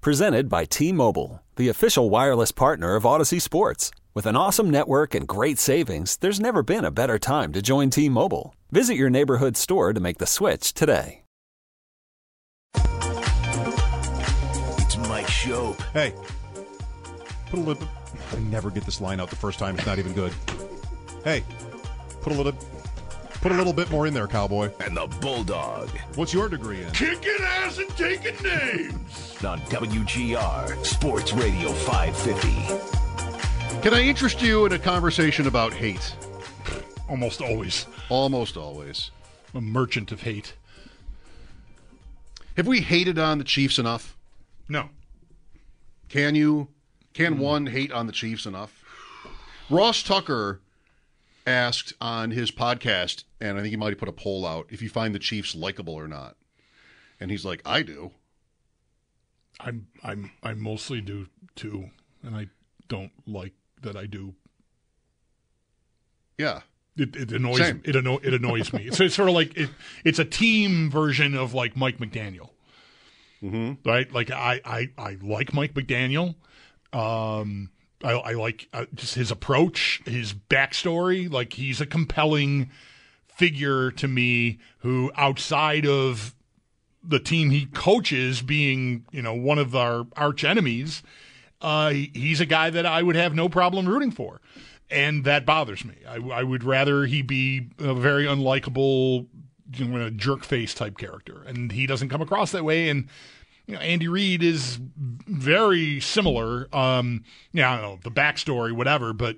Presented by T Mobile, the official wireless partner of Audacy Sports. With an awesome network and great savings, there's never been a better time to join T Mobile. Visit your neighborhood store to make the switch today. It's Mike Schopp. Hey, put a little. I never get this line out the first time. It's not even good. Hey, put a little. Put a little bit more in there, cowboy. And the Bulldog. What's your degree in? Kicking ass and taking names. On WGR Sports Radio 550. Can I interest you in a conversation about hate? Almost always. Almost always. A merchant of hate. Have we hated on the Chiefs enough? No. Can you? Can one hate on the Chiefs enough? Ross Tucker asked on his podcast, and I think he might have put a poll out if you find the Chiefs likable or not. And he's like, I do. I'm I'm I mostly do too, and I don't like that I do. Yeah. It, it annoys Same. it anno- it annoys me. So it's sort of like it, it's a team version of like Mike McDaniel, Mm-hmm. right? Like I I, I like Mike McDaniel. Um, I, I like uh, just his approach, his backstory. Like he's a compelling figure to me, who outside of the team he coaches being you know one of our arch enemies, uh, he's a guy that I would have no problem rooting for, and that bothers me. I, I would rather he be a very unlikable, you know, jerk face type character, and he doesn't come across that way. And you know, Andy Reid is very similar. Um, yeah, I don't know the backstory, whatever, but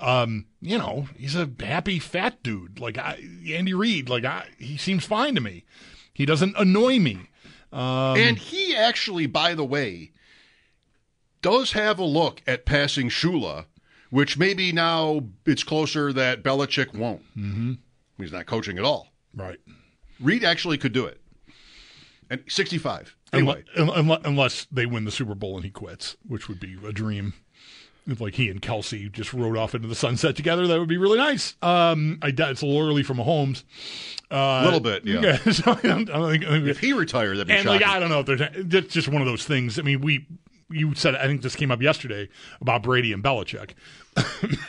um, you know, he's a happy fat dude. Like I, Andy Reid, like I, he seems fine to me. He doesn't annoy me. Um, and he actually, by the way, does have a look at passing Shula, which maybe now it's closer that Belichick won't. Mm-hmm. He's not coaching at all. Right. Reid actually could do it. And 65. Anyway, Unless, unless, they win the Super Bowl and he quits, which would be a dream. If like he and Kelce just rode off into the sunset together, that would be really nice. Um, I doubt it's a little early for Mahomes. Uh, A little bit, yeah. so I don't, I don't think, if he retired, that'd be and shocking. like I don't know if there's it's just one of those things. I mean, we you said I think this came up yesterday about Brady and Belichick.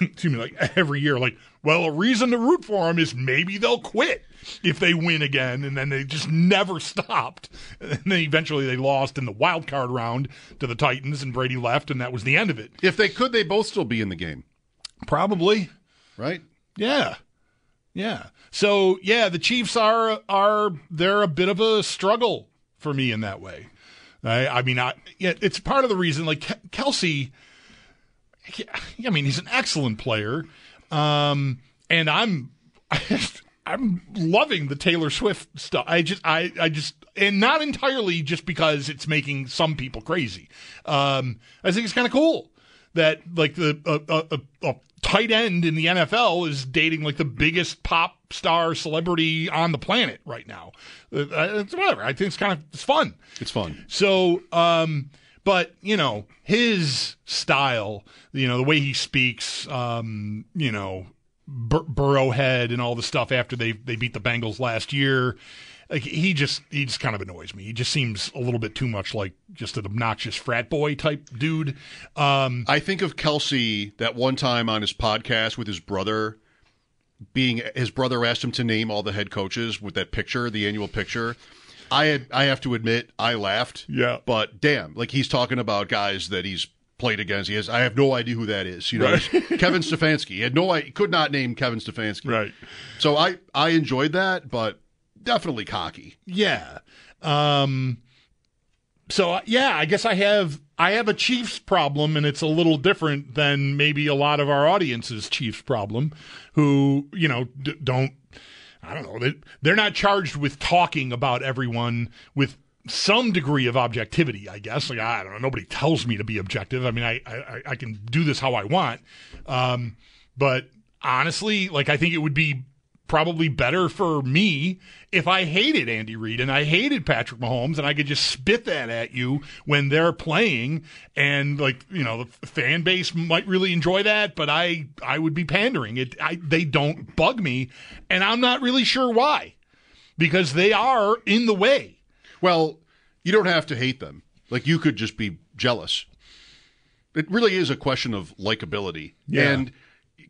Excuse me, like every year, like well, a reason to root for them is maybe they'll quit if they win again, and then they just never stopped. And then eventually they lost in the wild card round to the Titans, and Brady left, and that was the end of it. if they could, they both still be in the game, Probably, right? yeah, yeah. So yeah, the Chiefs are are they're a bit of a struggle for me in that way. I, I mean, I, yeah, it's part of the reason. Like Ke- Kelce, I mean, he's an excellent player, um, and I'm I'm loving the Taylor Swift stuff. I just I I just and not entirely just because it's making some people crazy. Um, I think it's kind of cool that like the a, a, a tight end in the NFL is dating like the biggest pop star celebrity on the planet right now. Uh, it's whatever. I think it's kind of it's fun. It's fun. So, um, but you know, his style, you know, the way he speaks, um, you know, Bur- Burrowhead and all the stuff after they they beat the Bengals last year. Like he just he just kind of annoys me. He just seems a little bit too much like just an obnoxious frat boy type dude. Um, I think of Kelce that one time on his podcast with his brother. Being his brother asked him to name all the head coaches with that picture, the annual picture. I had, I have to admit, I laughed. Yeah. But damn, like he's talking about guys that he's played against. He has. I have no idea who that is. You know, Right. Kevin Stefanski. He had no. I could not name Kevin Stefanski. right. So I I enjoyed that, but definitely cocky. Yeah. Um so uh, yeah, I guess I have I have a Chiefs problem and it's a little different than maybe a lot of our audience's Chiefs problem who, you know, d- don't I don't know, they they're not charged with talking about everyone with some degree of objectivity, I guess. Like I don't know, nobody tells me to be objective. I mean, I I, I can do this how I want, um, but honestly, like I think it would be probably better for me if I hated Andy Reid and I hated Patrick Mahomes and I could just spit that at you when they're playing and like you know the fan base might really enjoy that but I I would be pandering it I, they don't bug me and I'm not really sure why because they are in the way Well, you don't have to hate them. Like you could just be jealous. It really is a question of likability, Yeah. and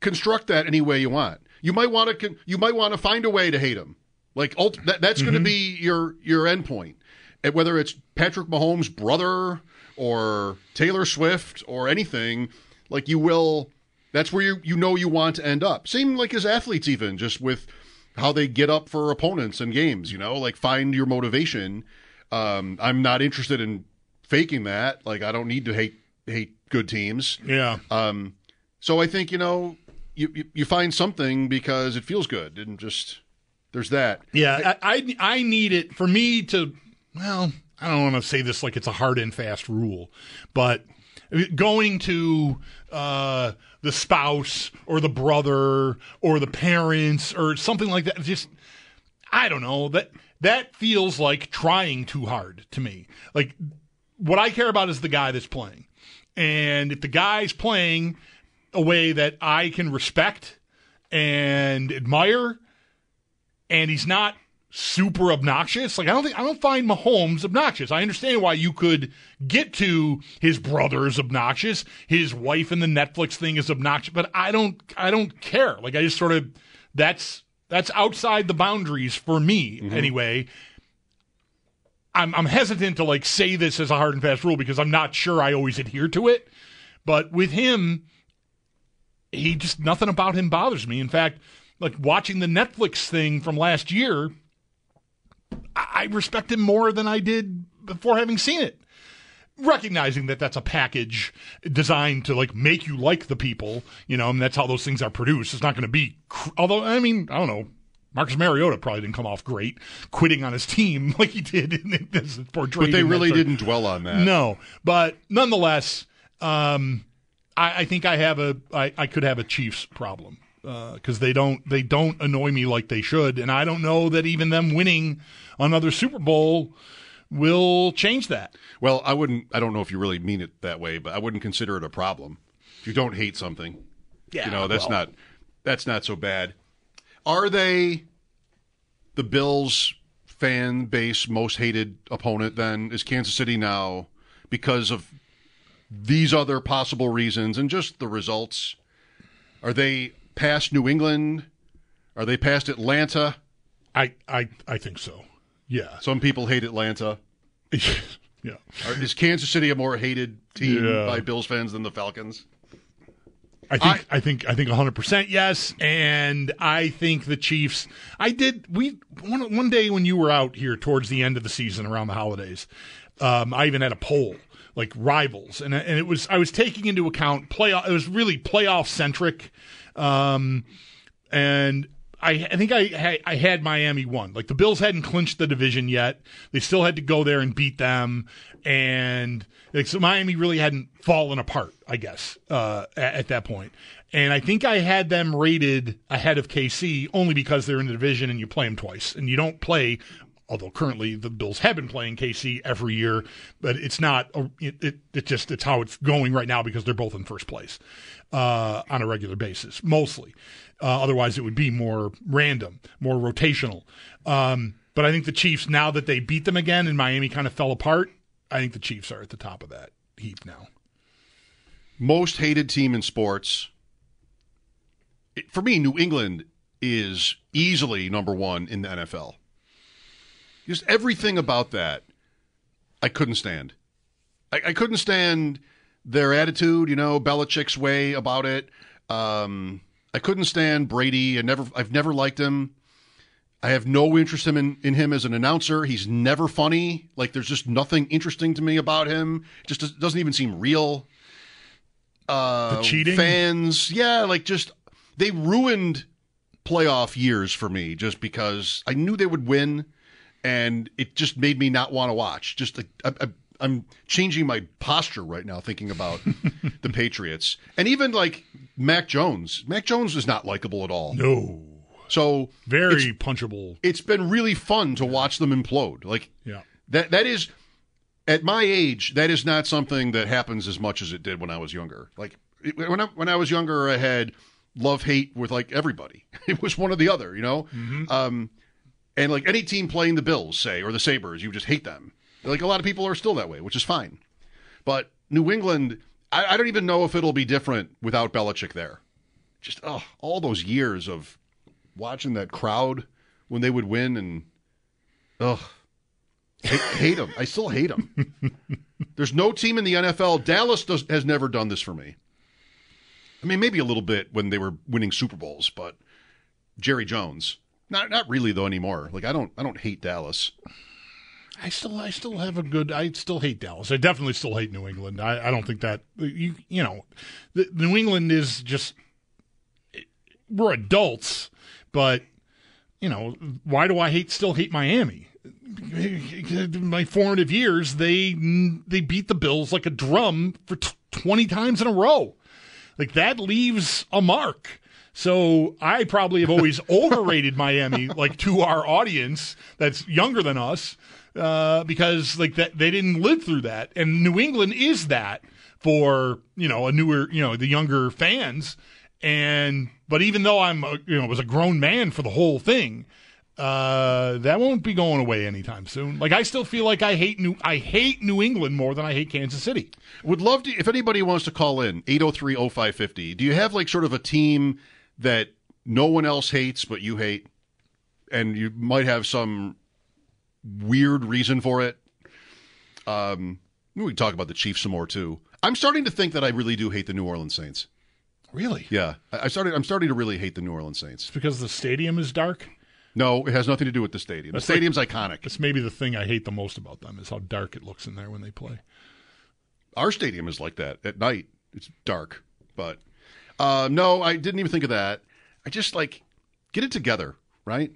construct that any way you want. You might want to. You might want to find a way to hate them. Like ult- that, that's going to be your your end point. And whether it's Patrick Mahomes' brother or Taylor Swift or anything, like you will. That's where you you know you want to end up. Same like as athletes, even just with how they get up for opponents and games. You know, like find your motivation. Um, I'm not interested in faking that. Like I don't need to hate hate good teams. yeah Um, so I think you know you, you you find something because it feels good and just there's that. Yeah, I, I I need it for me to. Well, I don't want to say this like it's a hard and fast rule, but going to uh, the spouse or the brother or the parents or something like that, just I don't know that that feels like trying too hard to me. Like what I care about is the guy that's playing, and if the guy's playing a way that I can respect and admire and he's not super obnoxious. Like I don't think I don't find Mahomes obnoxious. I understand why you could get to his brother is obnoxious, his wife in the Netflix thing is obnoxious, but I don't I don't care. Like I just sort of that's that's outside the boundaries for me mm-hmm. anyway. I'm I'm hesitant to like say this as a hard and fast rule because I'm not sure I always adhere to it. But with him, he just nothing about him bothers me. In fact, like watching the Netflix thing from last year, I, I respect him more than I did before having seen it. Recognizing that that's a package designed to like make you like the people, you know, and that's how those things are produced. It's not going to be, cr- although I mean, I don't know. Marcus Mariota probably didn't come off great, quitting on his team like he did in this portrayed. But they really didn't dwell on that. no, but nonetheless, um, I, I think I have a I, I could have a Chiefs problem uh, because they don't they don't annoy me like they should, and I don't know that even them winning another Super Bowl will change that. Well, I wouldn't. I don't know if you really mean it that way, but I wouldn't consider it a problem. If you don't hate something, Yeah, you know that's well. not that's not so bad. Are they the Bills fan base most hated opponent? Then is Kansas City now because of these other possible reasons and just the results? Are they past New England? Are they past Atlanta? I I I think so. Yeah, Some people hate Atlanta. yeah. Are- Is Kansas City a more hated team Yeah. by Bills fans than the Falcons? I think I, think I think 100% yes and I think the Chiefs I did we one one day when you were out here towards the end of the season around the holidays um, I even had a poll like rivals and and it was I was taking into account playoff it was really playoff centric um, and I, I think I I had Miami won. Like the Bills hadn't clinched the division yet. They still had to go there and beat them, and like so Miami really hadn't fallen apart. I guess uh, at, at that point. And I think I had them rated ahead of KC only because they're in the division and you play them twice, and you don't play. Although currently the Bills have been playing KC every year, but it's not. a- It, it, it just it's how it's going right now because they're both in first place uh, on a regular basis, mostly. Uh, otherwise, it would be more random, more rotational. Um, but I think the Chiefs, now that they beat them again and Miami kind of fell apart, I think the Chiefs are at the top of that heap now. Most hated team in sports. For me, New England is easily number one in the NFL. Just everything about that, I couldn't stand. I, I couldn't stand their attitude, you know, Belichick's way about it. Um, I couldn't stand Brady. I never, I've never liked him. I have no interest in, in him as an announcer. He's never funny. Like there's just nothing interesting to me about him. Just does- doesn't even seem real. Uh, The cheating? fans, yeah, like just they ruined playoff years for me just because I knew they would win, and it just made me not want to watch. Just like, I, I, I'm changing my posture right now thinking about the Patriots, and even like Mac Jones. Mac Jones is not likable at all. No. So Very punchable. it's been really fun to watch them implode. Like Yeah. that that is at my age that is not something that happens as much as it did when I was younger. Like it, when I, when I was younger I had love hate with like everybody. It was one or the other, you know? Um and like any team playing the Bills say or the Sabres, you just hate them. Like a lot of people are still that way, which is fine. But New England I, I don't even know if it'll be different without Belichick there. Just oh, all those years of watching that crowd when they would win and ugh hate, hate them. I still hate them. There's no team in the NFL. Dallas does, has never done this for me. I mean, maybe a little bit when they were winning Super Bowls, but Jerry Jones, not not really though anymore. Like I don't I don't hate Dallas. I still, I still have a good. I still hate Dallas. I definitely still hate New England. I, I don't think that you, you know, the, New England is just. We're adults, but you know, why do I hate still hate Miami? My formative years, they they beat the Bills like a drum for t- twenty times in a row. Like that leaves a mark. So I probably have always overrated Miami, like to our audience that's younger than us, uh, because like that they didn't live through that, and New England is that for you know a newer, you know, the younger fans. And but even though I'm a, you know was a grown man for the whole thing, uh, that won't be going away anytime soon. Like I still feel like I hate New I hate New England more than I hate Kansas City. Would love to if anybody wants to call in 803-0550. Do you have like sort of a team that no one else hates but you hate and you might have some weird reason for it? Um we can talk about the Chiefs some more too. I'm starting to think that I really do hate the New Orleans Saints. Really? Yeah, I started. I'm starting to really hate the New Orleans Saints. It's because the stadium is dark. No, it has nothing to do with the stadium. The That's like- stadium's iconic. That's maybe the thing I hate the most about them is how dark it looks in there when they play. Our stadium is like that at night. It's dark, but uh, no, I didn't even think of that. I just like get it together, right?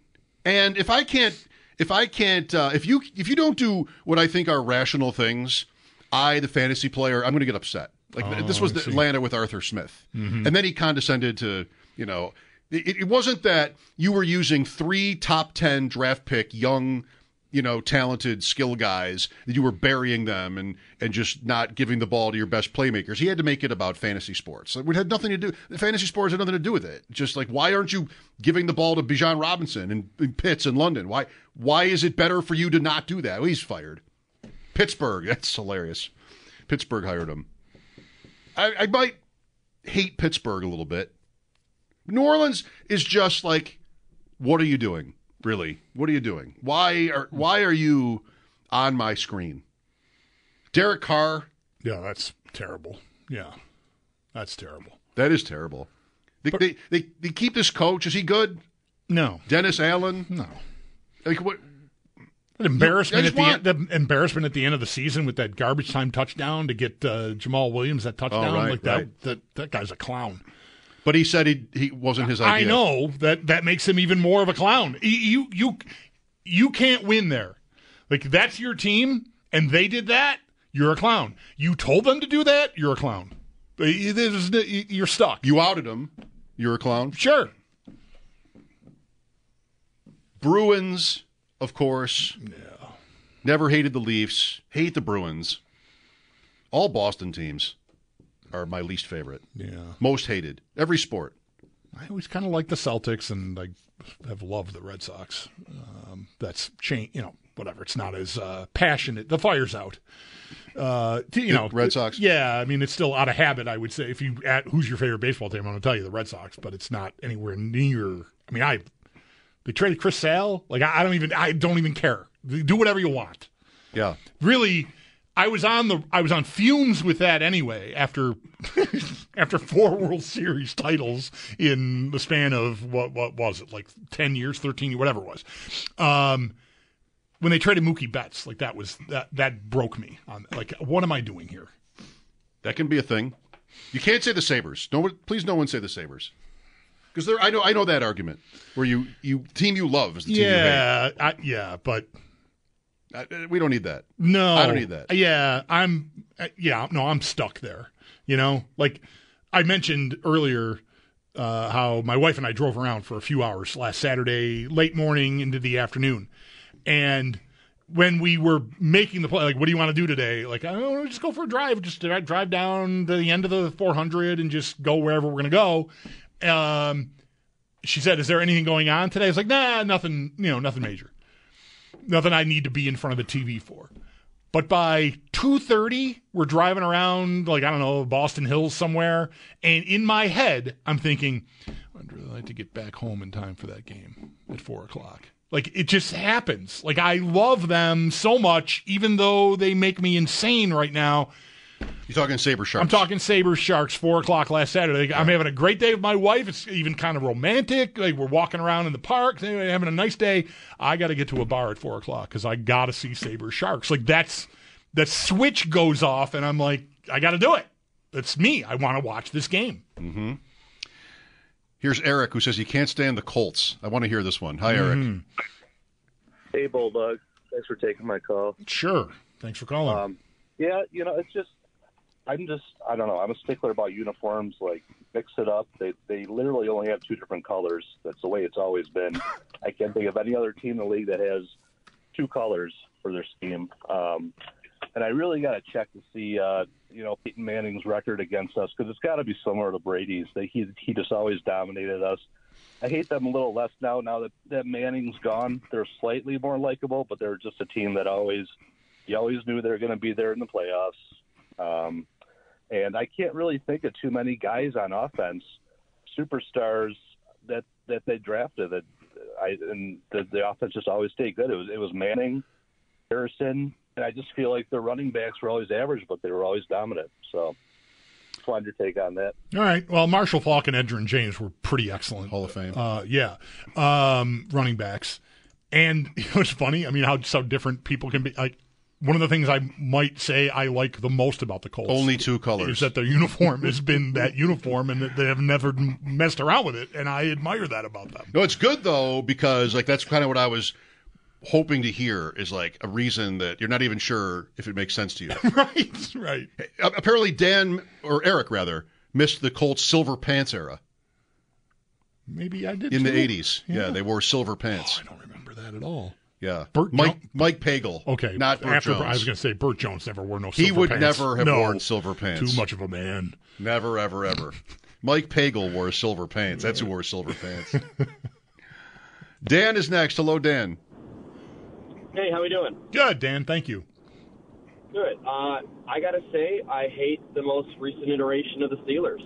And if I can't, if I can't, uh, if you if you don't do what I think are rational things, I, the fantasy player, I'm going to get upset. Like this was I the. Atlanta with Arthur Smith, and then he condescended to you know. It, it wasn't that you were using three top ten draft pick young you know, talented skill guys that you were burying them and and just not giving the ball to your best playmakers. He had to make it about fantasy sports. It had nothing to do. Fantasy sports had nothing to do with it. Just like why aren't you giving the ball to Bijan Robinson and, and Pitts in London? Why why is it better for you to not do that? Well, he's fired. Pittsburgh. That's hilarious. Pittsburgh hired him. I, I might hate Pittsburgh a little bit. New Orleans is just like, what are you doing? Really, what are you doing? Why are why are you on my screen? Derek Carr, Yeah, that's terrible. Yeah, that's terrible. that is terrible. They, they, they, they keep this coach. Is he good? No, Dennis Allen. no. Like what? An embarrassment at the, want- end, the embarrassment at the end of the season with that garbage time touchdown to get uh, Jamaal Williams that touchdown. right, like that, right. that, that guy's a clown. But he said he he wasn't his idea. I know that that makes him even more of a clown. You you you, can't win there. Like that's your team, and they did that. You're a clown. You told them to do that. You're a clown. You're stuck. You outed him. You're a clown. Sure. Bruins, of course. Never hated the Leafs. Hate the Bruins. All Boston teams are my least favorite. Yeah. Most hated. Every sport. I always kind of like the Celtics, and I have loved the Red Sox. Um, that's change, you know, whatever. It's not as uh, passionate. The fire's out. Uh, you know, Red Sox? Yeah, I mean, it's still out of habit. I would say if you at who's your favorite baseball team, I'm going to tell you the Red Sox, but it's not anywhere near. I mean, I they traded Chris Sale. Like I, I don't even. I don't even care. Do whatever you want Yeah. really I was on the I was on fumes with that anyway after after four World Series titles in the span of what what was it like 10 years 13 years whatever it was um when they traded Mookie Betts like that was that that broke me on like what am I doing here That can be a thing. You can't say the Sabres. No please no one say the Sabres. Because there I know I know that argument where you you team you love is the team you hate. yeah I, yeah but we don't need that. No, I don't need that. Yeah, I'm. uh, Yeah, no, I'm stuck there. You know, like I mentioned earlier, uh, how my wife and I drove around for a few hours last Saturday, late morning into the afternoon, and when we were making the play, like, what do you want to do today? Like, I don't know, just go for a drive, just drive down to the end of the 400 and just go wherever we're gonna go. Um, she said, "Is there anything going on today?" I was like, "Nah, nothing. You know, nothing major." Nothing I need to be in front of a TV for. But by 2:30, we're driving around like I don't know Boston Hills somewhere, and in my head, I'm thinking, I'd really like to get back home in time for that game at four o'clock. Like it just happens. Like I love them so much, even though they make me insane right now. You talking Saber Sharks? I'm talking saber Sharks, four o'clock last Saturday. I'm having a great day with my wife. It's even kind of romantic. Like we're walking around in the park, anyway, having a nice day. I got to get to a bar at four o'clock because I got to see saber Sharks. Like that's that switch goes off, and I'm like, I got to do it. That's me. I want to watch this game. Here's Eric who says he can't stand the Colts. I want to hear this one. Hi, Eric. Mm-hmm. Hey, Bulldog. Thanks for taking my call. Sure. Thanks for calling. Um, yeah, you know, it's just, I'm just, I don't know. I'm a stickler about uniforms. Like, mix it up. They they literally only have two different colors. That's the way it's always been. I can't think of any other team in the league that has two colors for their scheme. Um, and I really got to check to see, uh, you know, Peyton Manning's record against us because it's got to be similar to Brady's. They, he he just always dominated us. I hate them a little less now. Now that that Manning's gone, they're slightly more likable, but they're just a team that always you always knew they were going to be there in the playoffs. Um, and I can't really think of too many guys on offense, superstars that that they drafted. That I and the, the offense just always stayed good. It was it was Manning, Harrison, and I just feel like the running backs were always average, but they were always dominant. So, just wanted your take on that. All right. Well, Marshall Faulk and Edgerrin James were pretty excellent. Hall of Fame. Uh, yeah. Um, running backs. And it was funny. I mean, how so different people can be. Like one of the things I might say I like the most about the Colts Only two colors. is that their uniform has been that uniform, and that they have never messed around with it. And I admire that about them. No, it's good though because like that's kind of what I was hoping to hear is like a reason that you're not even sure if it makes sense to you. right. Right. Apparently, Dan or Eric rather missed the Colts silver pants era Maybe I did in the '80s. Yeah, they wore silver pants. Oh, I don't remember that at all. Yeah, Bert Mike Jo- Mike Pagel. Okay, not Bert after Jones. I was going to say Bert Jones never wore no. Silver pants. He would pants. never have No. worn silver pants. Too much of a man. Never, ever, ever. Mike Pagel wore silver pants. That's who wore silver pants. Dan is next. Hello, Dan. Hey, how we doing? Good, Dan. Thank you. Good. Uh, I gotta say, I hate the most recent iteration of the Steelers.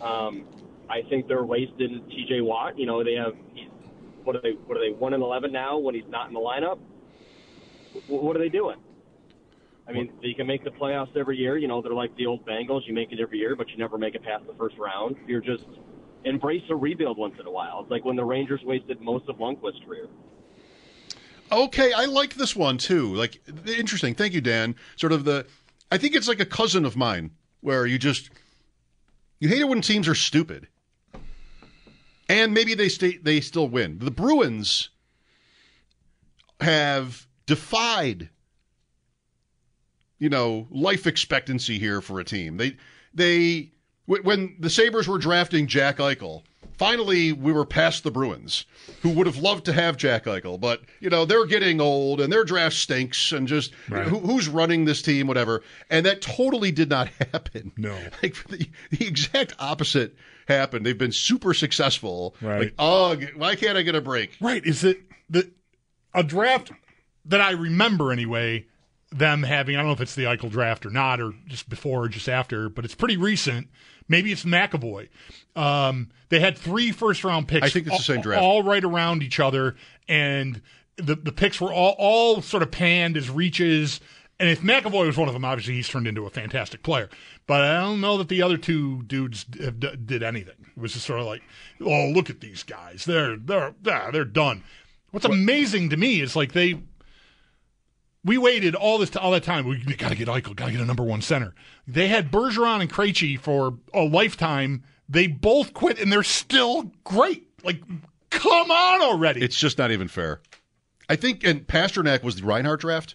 Um, I think they're wasting T.J. Watt. You know, they have he's, what are they? What are they? One and eleven now when he's not in the lineup. What are they doing? I mean, you can make the playoffs every year. You know, they're like the old Bengals. You make it every year, but you never make it past the first round. You're just embrace a rebuild once in a while. It's like when the Rangers wasted most of Lundqvist's career. Okay, I like this one too. Like interesting. Thank you, Dan. Sort of the I think it's like a cousin of mine where you just you hate it when teams are stupid. And maybe they stay they still win. The Bruins have defied you know, life expectancy here for a team. They they when the Sabres were drafting Jack Eichel, finally we were past the Bruins, who would have loved to have Jack Eichel, but you know they're getting old and their draft stinks, and just Right. who, who's running this team, whatever. And that totally did not happen. No. like the, the exact opposite happened. They've been super successful. Right. Like, oh, why can't I get a break? Right. Is it the a draft that I remember anyway? Them having I don't know if it's the Eichel draft or not, or just before or just after, but it's pretty recent. Maybe it's McAvoy. Um, they had three first round picks. I think it's the same draft. all right around each other, and the the picks were all all sort of panned as reaches. And if McAvoy was one of them, obviously he's turned into a fantastic player. But I don't know that the other two dudes have, d- did anything. It was just sort of like, oh, look at these guys. They're they're ah, they're done. What's amazing to me is like they we waited all this all that time. We got to get Eichel, got to get a number one center. They had Bergeron and Krejci for a lifetime. They both quit, and they're still great. Like, come on already. It's just not even fair. I think, and Pastrnak was the Reinhart draft.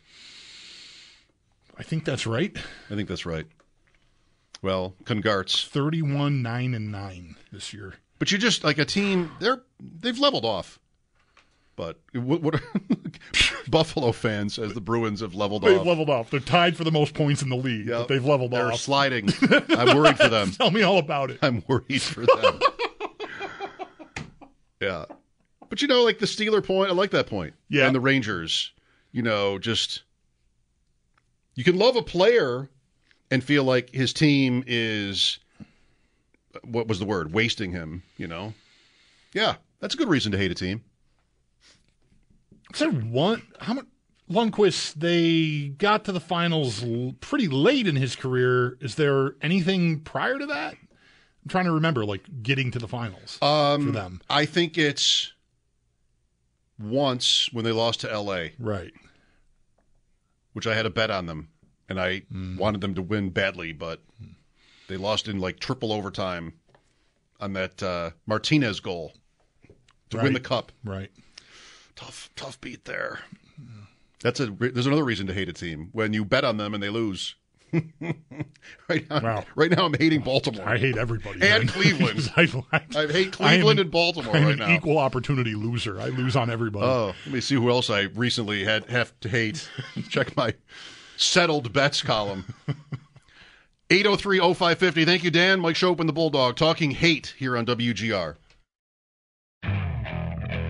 I think that's right. I think that's right. Well, congrats. 31 9 and 9 this year. But you just like a team. They're they've leveled off. But what, what Buffalo fans, as the Bruins have leveled They've off, leveled off. They're tied for the most points in the league, Yep. they've leveled they're off. sliding. I'm worried for them. Tell me all about it. I'm worried for them. yeah. But you know, like the Steeler point, I like that point. Yeah. And the Rangers, you know, just you can love a player and feel like his team is what was the word? Wasting him, you know? Yeah. That's a good reason to hate a team. Is there one? How much? Lundqvist, they got to the finals l- pretty late in his career. Is there anything prior to that? I'm trying to remember, like getting to the finals Um, for them. I think it's once when they lost to LA, Right. which I had a bet on them, and I Hmm. wanted them to win badly, but they lost in like triple overtime on that uh, Martinez goal to win the cup. Right. Tough, tough beat there. That's a. There's another reason to hate a team when you bet on them and they lose. right now, Wow. right now I'm hating Baltimore. I hate everybody. And man. Cleveland. I, I hate I am Cleveland an- and Baltimore I'm right an now. equal opportunity loser. I lose on everybody. Oh, let me see who else I recently had have to hate. Check my settled bets column. 803-0550. Thank you, Dan. Mike Schopp and the Bulldog talking hate here on WGR.